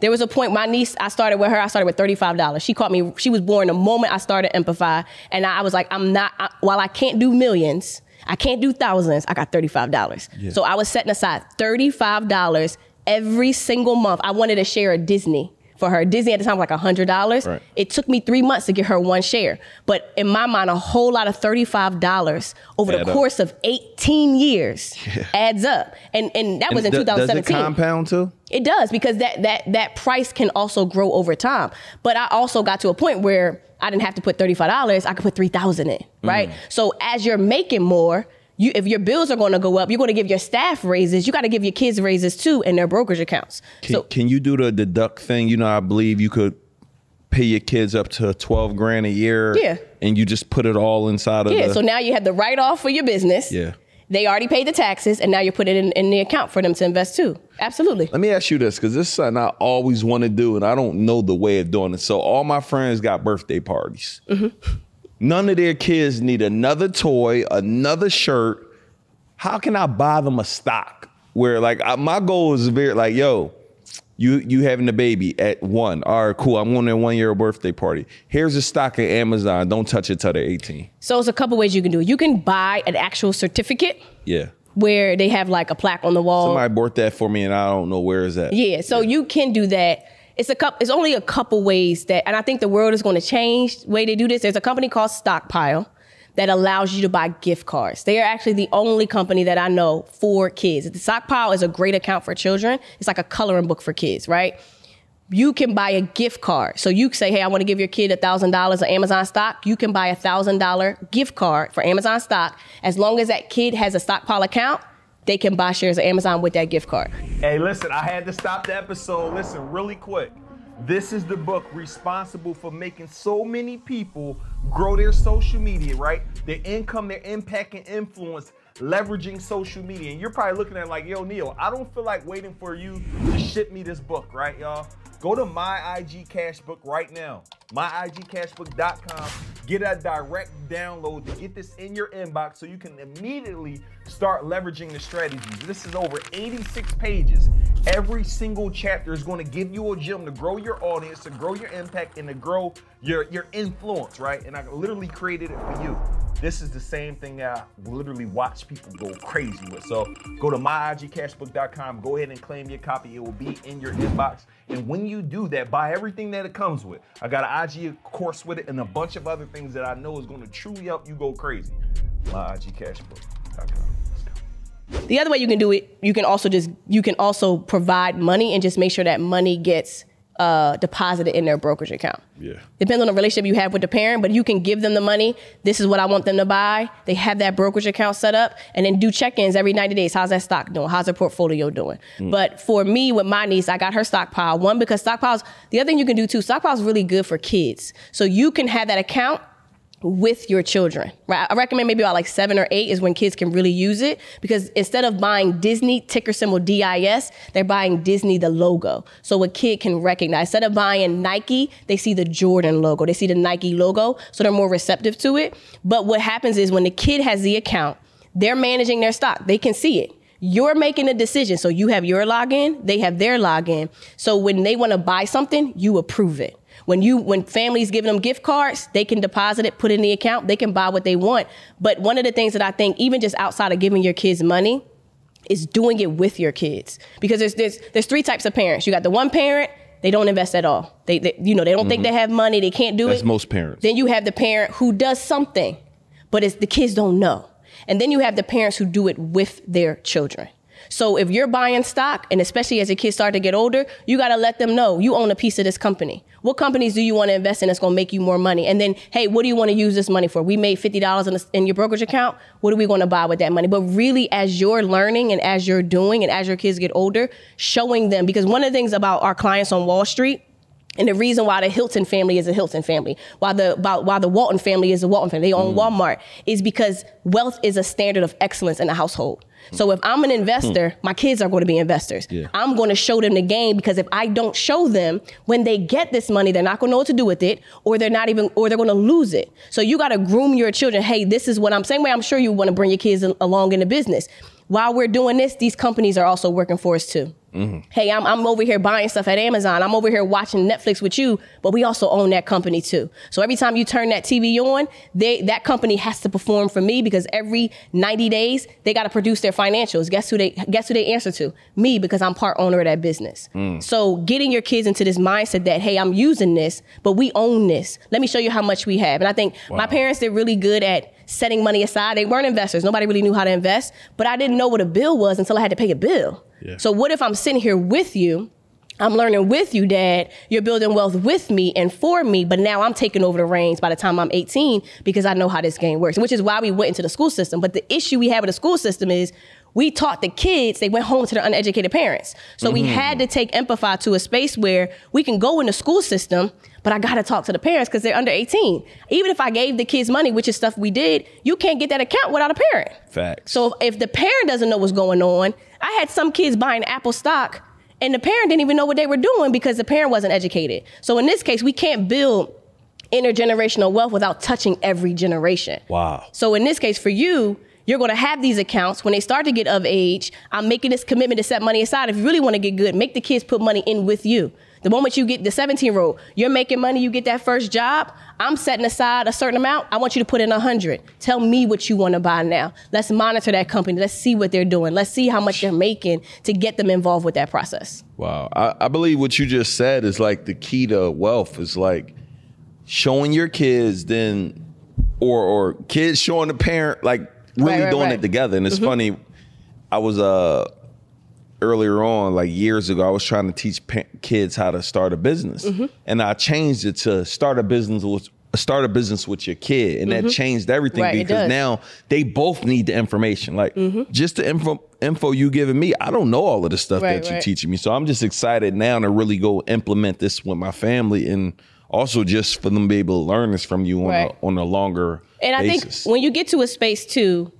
There was a point, my niece, I started with her, I started with $35. She caught me, she was born the moment I started Empify. And I was like, I'm not, I, while I can't do millions, I can't do thousands. I got $35. So I was setting aside $35 every single month. I wanted to share a Disney for her. Disney at the time was like $100. Right. It took me three months to get her one share. But in my mind, a whole lot of $35 over Add the up. course of 18 years adds up. And, and that was in And do- Does it 2017. compound too? It does because that that that price can also grow over time. But I also got to a point where I didn't have to put thirty five dollars. I could put three thousand in, right? Mm. So as you're making more, you if your bills are going to go up, you're going to give your staff raises. You got to give your kids raises too in their brokerage accounts. Can, so can you do the deduct thing? You know, I believe you could pay your kids up to 12 grand a year. Yeah. And you just put it all inside of yeah, the. so now you have the write off for your business. Yeah. They already paid the taxes, and now you put it in, in the account for them to invest too. Absolutely. Let me ask you this, because this is something I always want to do, and I don't know the way of doing it. So all my friends got birthday parties. Mm-hmm. None of their kids need another toy, another shirt. How can I buy them a stock? Where like I, my goal is very like, yo, you you having a baby at one. All right, cool. I'm going to a one year birthday party. Here's a stock at Amazon. Don't touch it till they're 18. So it's a couple ways you can do it. You can buy an actual certificate Yeah. where they have like a plaque on the wall. Somebody bought that for me, and I don't know where is that. Yeah, so you can do that. It's a couple. It's only a couple ways that, and I think the world is going to change the way they do this. There's a company called Stockpile that allows you to buy gift cards. They are actually the only company that I know for kids. The Stockpile is a great account for children. It's like a coloring book for kids, right? You can buy a gift card. So you say, hey, I want to give your kid $1,000 of Amazon stock. You can buy a $1,000 gift card for Amazon stock. As long as that kid has a Stockpile account, they can buy shares of Amazon with that gift card. Hey, listen, I had to stop the episode. Listen, really quick. This is the book responsible for making so many people grow their social media, right? Their income, their impact, and influence leveraging social media. And you're probably looking at like, yo, Neo, I don't feel like waiting for you to ship me this book, right, y'all? Go to my IG Cash Book right now. MyIGCashbook.com. Get a direct download to get this in your inbox so you can immediately start leveraging the strategies. This is over 86 pages. Every single chapter is going to give you a gem to grow your audience, to grow your impact, and to grow your, your influence, right? And I literally created it for you. This is the same thing that I literally watch people go crazy with. So go to myigcashbook.com, go ahead and claim your copy. It will be in your inbox. And when you do that, buy everything that it comes with. I got an IG course with it and a bunch of other things that I know is going to truly help you go crazy. myigcashbook.com. Let's go. The other way you can do it, you can also just you can also provide money and just make sure that money gets uh, deposited in their brokerage account. Yeah. Depends on the relationship you have with the parent, but you can give them the money. This is what I want them to buy. They have that brokerage account set up, and then do check-ins every 90 days. How's that stock doing? How's their portfolio doing? But for me, with my niece, I got her stockpile. One because stockpiles. The other thing you can do too, stockpiles really good for kids. So you can have that account with your children. Right? I recommend maybe about like seven or eight is when kids can really use it because instead of buying Disney ticker symbol DIS, they're buying Disney the logo. So a kid can recognize. Instead of buying Nike, they see the Jordan logo. They see the Nike logo, so they're more receptive to it. But what happens is when the kid has the account, they're managing their stock. They can see it. You're making a decision. So you have your login, they have their login. So when they want to buy something, you approve it. When you when families giving them gift cards, they can deposit it, put it in the account, they can buy what they want. But one of the things that I think, even just outside of giving your kids money, is doing it with your kids. Because there's there's there's three types of parents. You got the one parent, they don't invest at all. They, they you know, they don't think they have money, they can't do Mm-hmm. That's it. most parents. Then you have the parent who does something, but it's the kids don't know. And then you have the parents who do it with their children. So if you're buying stock, and especially as your kids start to get older, you got to let them know you own a piece of this company. What companies do you want to invest in that's going to make you more money? And then, hey, what do you want to use this money for? We made fifty dollars in, your brokerage account. What are we going to buy with that money? But really, as you're learning and as you're doing, and as your kids get older, showing them because one of the things about our clients on Wall Street and the reason why the Hilton family is a Hilton family, why the why, the Walton family is a Walton family, they own mm. Walmart, is because wealth is a standard of excellence in the household. So if I'm an investor, hmm. my kids are going to be investors. Yeah. I'm going to show them the game because if I don't show them when they get this money, they're not going to know what to do with it, or they're not even, or they're going to lose it. So you got to groom your children. Hey, this is what I'm saying. Way I'm sure you want to bring your kids in, along in the business. While we're doing this, these companies are also working for us too. Hey, I'm, I'm over here buying stuff at Amazon. I'm over here watching Netflix with you, but we also own that company too. So every time you turn that TV on, they that company has to perform for me because every 90 days they got to produce their financials. Guess who they guess who they answer to? Me because I'm part owner of that business. Mm. So getting your kids into this mindset that hey, I'm using this, but we own this. Let me show you how much we have. And I think my parents did really good at setting money aside. They weren't investors. Nobody really knew how to invest, but I didn't know what a bill was until I had to pay a bill. So what if I'm sitting here with you? I'm learning with you, Dad. You're building wealth with me and for me, but now I'm taking over the reins by the time I'm 18 because I know how this game works, which is why we went into the school system. But the issue we have with the school system is we taught the kids, they went home to their uneducated parents. So we mm. had to take Empify to a space where we can go in the school system, but I gotta talk to the parents because they're under 18. Even if I gave the kids money, which is stuff we did, you can't get that account without a parent. Facts. So if the parent doesn't know what's going on, I had some kids buying Apple stock and the parent didn't even know what they were doing because the parent wasn't educated. So in this case, we can't build intergenerational wealth without touching every generation. Wow. So in this case, for you, you're going to have these accounts when they start to get of age. I'm making this commitment to set money aside. If you really want to get good, make the kids put money in with you. The moment you get the 17 year old, you're making money, you get that first job. I'm setting aside a certain amount. I want you to put in a hundred. Tell me what you want to buy now. Let's monitor that company. Let's see what they're doing. Let's see how much they're making to get them involved with that process. Wow. I, I believe what you just said is like the key to wealth is like showing your kids then or or kids showing the parent like really Right, right, doing right. it together. And it's funny, I was uh earlier on, like years ago, I was trying to teach pa- kids how to start a business, Mm-hmm. and I changed it to start a business with start a business with your kid, and that changed everything Mm-hmm. Right, because now they both need the information. Like Mm-hmm. just the info info you giving me, I don't know all of the stuff Right, that you're right. teaching me, so I'm just excited now to really go implement this with my family and. Also, just for them to be able to learn this from you on a on a longer And I basis. think when you get to a space too,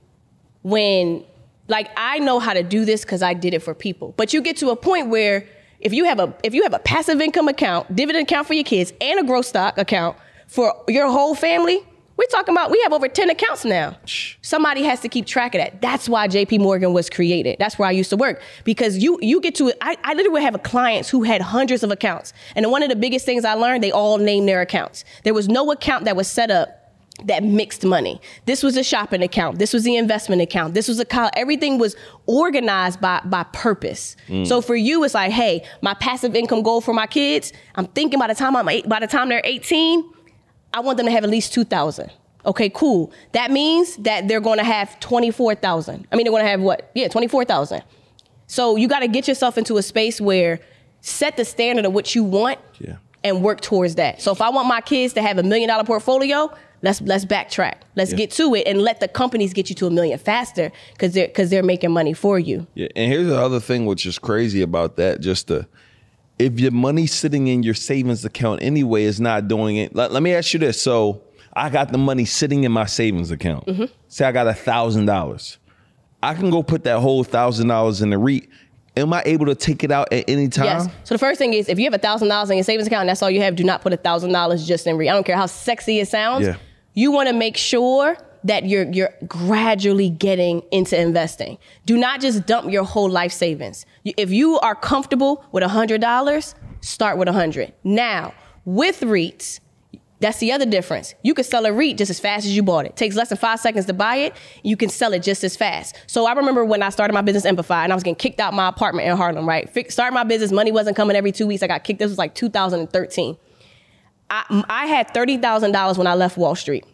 when like I know how to do this because I did it for people, but you get to a point where if you have a if you have a passive income account, dividend account for your kids, and a growth stock account for your whole family, we're talking about we have over 10 accounts now. Somebody has to keep track of that. That's why JP Morgan was created. That's where I used to work. Because you you get to I, I literally have clients who had hundreds of accounts. And one of the biggest things I learned, they all named their accounts. There was no account that was set up that mixed money. This was a shopping account. This was the investment account. This was a col- everything was organized by by purpose. Mm. So for you, it's like, hey, my passive income goal for my kids. I'm thinking by the time I'm eight, by the time they're 18, I want them to have at least two thousand. Okay, cool. That means that they're going to have twenty four thousand. I mean, they're going to have what? Yeah, twenty four thousand. So you got to get yourself into a space where set the standard of what you want Yeah. and work towards that. So if I want my kids to have a million dollar portfolio, let's let's backtrack. Let's get to it and let the companies get you to a million faster because they're because they're making money for you. Yeah, and here's the other thing which is crazy about that. Just the if your money's sitting in your savings account anyway is not doing it. Let, let me ask you this. So I got the money sitting in my savings account. Mm-hmm. Say I got a thousand dollars. I can go put that whole thousand dollars in the REIT. Am I able to take it out at any time? Yes. So the first thing is if you have a thousand dollars in your savings account and that's all you have, do not put a thousand dollars just in REIT. I don't care how sexy it sounds. Yeah. You want to make sure that you're you're gradually getting into investing. Do not just dump your whole life savings. If you are comfortable with a hundred dollars, start with a hundred. Now with REITs. That's the other difference. You can sell a REIT just as fast as you bought it. takes less than five seconds to buy it. You can sell it just as fast. So I remember when I started my business Empify and I was getting kicked out my apartment in Harlem, right? Started my business, money wasn't coming every two weeks. I got kicked. This was like 2013. I, I had $30,000 when I left Wall Street.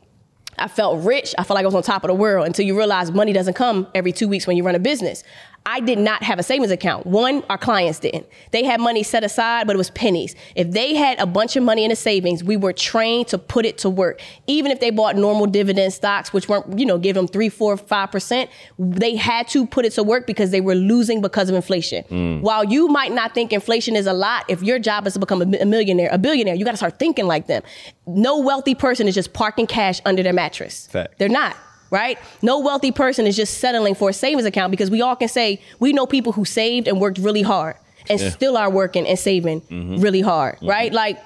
I felt rich. I felt like I was on top of the world until you realize money doesn't come every two weeks when you run a business. I did not have a savings account. One, our clients didn't. They had money set aside, but it was pennies. If they had a bunch of money in the savings, we were trained to put it to work. Even if they bought normal dividend stocks, which weren't, you know, give them three, four, five percent, they had to put it to work because they were losing because of inflation. Mm. While you might not think inflation is a lot, if your job is to become a a millionaire, a billionaire, you got to start thinking like them. No wealthy person is just parking cash under their mattress. Fact. They're not right? No wealthy person is just settling for a savings account because we all can say we know people who saved and worked really hard and still are working and saving mm-hmm. really hard, mm-hmm. right? Like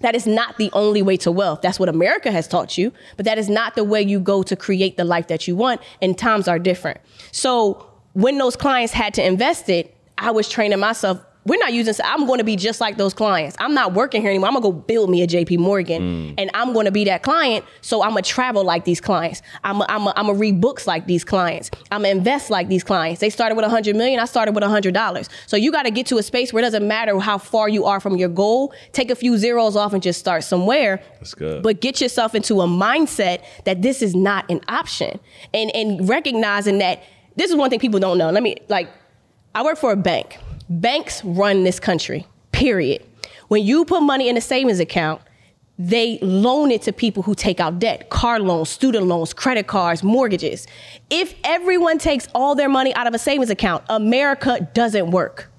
that is not the only way to wealth. That's what America has taught you, but that is not the way you go to create the life that you want and times are different. So when those clients had to invest it, I was training myself we're not using i'm going to be just like those clients. I'm not working here anymore. I'm going to go build me a jp morgan mm. and i'm going to be that client so i'm going to travel like these clients. I'm going I'm I'm to read books like these clients. I'm going to invest like these clients. They started with 100 million i started with 100 dollars. So you got to get to a space where it doesn't matter how far you are from your goal. Take a few zeros off and just start somewhere. That's good. But get yourself into a mindset that this is not an option. And and recognizing that this is one thing people don't know. Let me like i work for a bank Banks run this country, period. When you put money in a savings account, they loan it to people who take out debt, car loans, student loans, credit cards, mortgages. If everyone takes all their money out of a savings account, America doesn't work.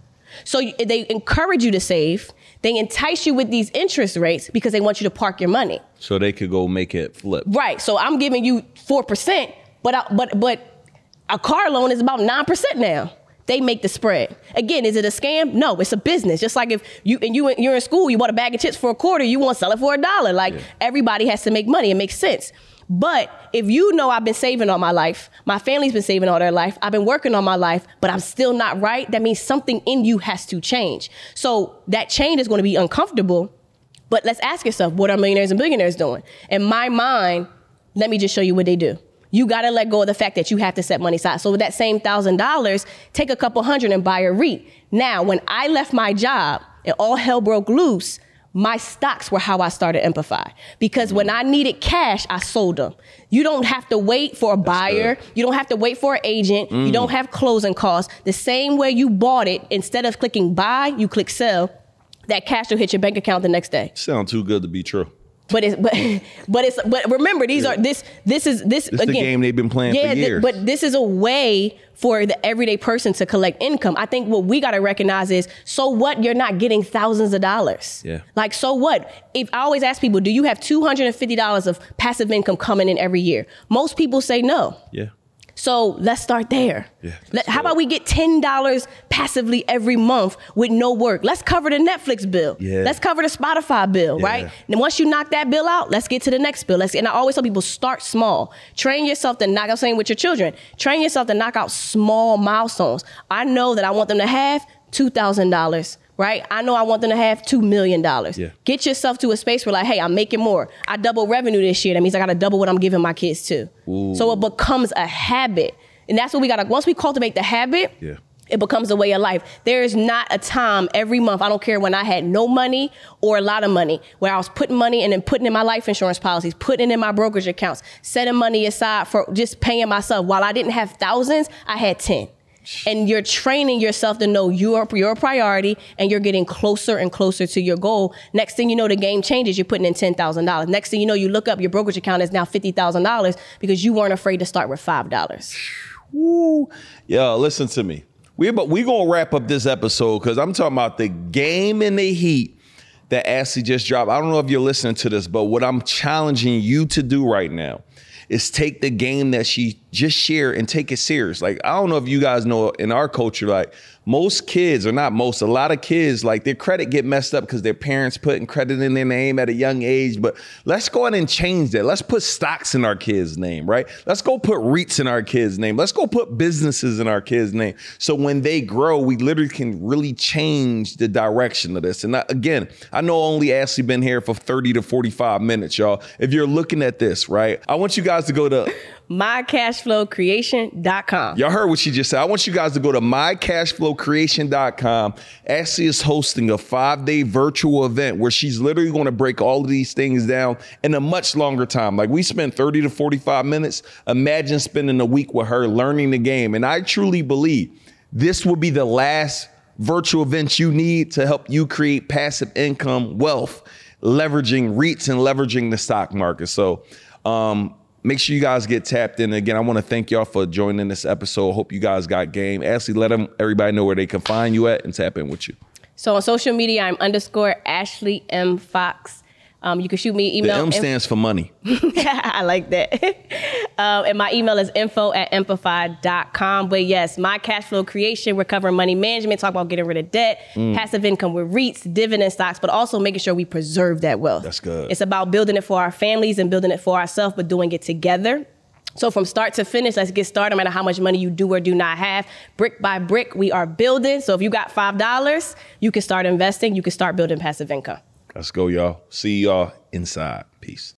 So they encourage you to save. They entice you with these interest rates because they want you to park your money. So they could go make it flip. Right. So I'm giving you 4%, but I, but but a car loan is about 9% now they make the spread. Again, is it a scam? No, it's a business. Just like if you and you you're in school, you bought a bag of chips for a quarter, you want to sell it for a dollar. Like yeah. everybody has to make money. It makes sense. But if you know I've been saving all my life, my family's been saving all their life, I've been working all my life, but I'm still not right, that means something in you has to change. So that change is going to be uncomfortable. But let's ask yourself, what are millionaires and billionaires doing? In my mind, let me just show you what they do you got to let go of the fact that you have to set money aside. So with that same thousand dollars, take a couple hundred and buy a REIT. Now, when I left my job and all hell broke loose, my stocks were how I started Empify because when I needed cash, I sold them. You don't have to wait for a buyer. You don't have to wait for an agent. Mm. You don't have closing costs. The same way you bought it, instead of clicking buy, you click sell. That cash will hit your bank account the next day. Sound too good to be true. But it's but but it's but remember these yeah. are this this is this it's again the game they've been playing yeah, for years. Th- but this is a way for the everyday person to collect income. I think what we got to recognize is so what you're not getting thousands of dollars. Yeah. Like so what? If I always ask people, do you have two hundred and fifty dollars of passive income coming in every year? Most people say no. Yeah. So let's start there. Yeah, Let, how about we get $10 passively every month with no work? Let's cover the Netflix bill. Yeah. Let's cover the Spotify bill, yeah. right? And once you knock that bill out, let's get to the next bill. Let's, and I always tell people start small. Train yourself to knock out, saying with your children, train yourself to knock out small milestones. I know that I want them to have $2,000 right? I know I want them to have $2 million. Yeah. Get yourself to a space where, like, hey, I'm making more. I double revenue this year. That means I got to double what I'm giving my kids too. Ooh. So it becomes a habit. And that's what we got to, once we cultivate the habit, yeah. it becomes a way of life. There is not a time every month, I don't care when I had no money or a lot of money, where I was putting money and then putting in my life insurance policies, putting in my brokerage accounts, setting money aside for just paying myself. While I didn't have thousands, I had 10 and you're training yourself to know you are your priority and you're getting closer and closer to your goal. Next thing you know, the game changes. You're putting in ten thousand dollars. Next thing you know, you look up your brokerage account is now fifty thousand dollars because you weren't afraid to start with five dollars. Woo. Yo, listen to me. we're but we gonna wrap up this episode because I'm talking about the game and the heat that Ashley just dropped. I don't know if you're listening to this, but what I'm challenging you to do right now is take the game that she just shared and take it serious. Like I don't know if you guys know in our culture, like most kids, or not most, a lot of kids, like their credit get messed up because their parents putting credit in their name at a young age. But let's go ahead and change that. Let's put stocks in our kids' name, right? Let's go put REITs in our kids' name. Let's go put businesses in our kids' name. So when they grow, we literally can really change the direction of this. And I, again, I know only Ashley been here for 30 to 45 minutes, y'all. If you're looking at this, right, I want you guys to go to mycashflowcreation.com. Y'all heard what she just said. I want you guys to go to mycashflowcreation.com. Ashley is hosting a five day virtual event where she's literally going to break all of these things down in a much longer time. Like we spent 30 to 45 minutes. Imagine spending a week with her learning the game. And I truly believe this will be the last virtual event you need to help you create passive income wealth, leveraging REITs and leveraging the stock market. So, um, Make sure you guys get tapped in. Again, I want to thank y'all for joining this episode. Hope you guys got game. Ashley, let them everybody know where they can find you at and tap in with you. So on social media, I'm underscore Ashley M Fox. Um, you can shoot me email. The M stands for money. I like that. um, and my email is info at empify.com. But yes, my cash flow creation, we're covering money management, talk about getting rid of debt, mm. passive income with REITs, dividend stocks, but also making sure we preserve that wealth. That's good. It's about building it for our families and building it for ourselves, but doing it together. So from start to finish, let's get started no matter how much money you do or do not have. Brick by brick, we are building. So if you got $5, you can start investing, you can start building passive income. Let's go, y'all. See y'all inside. Peace.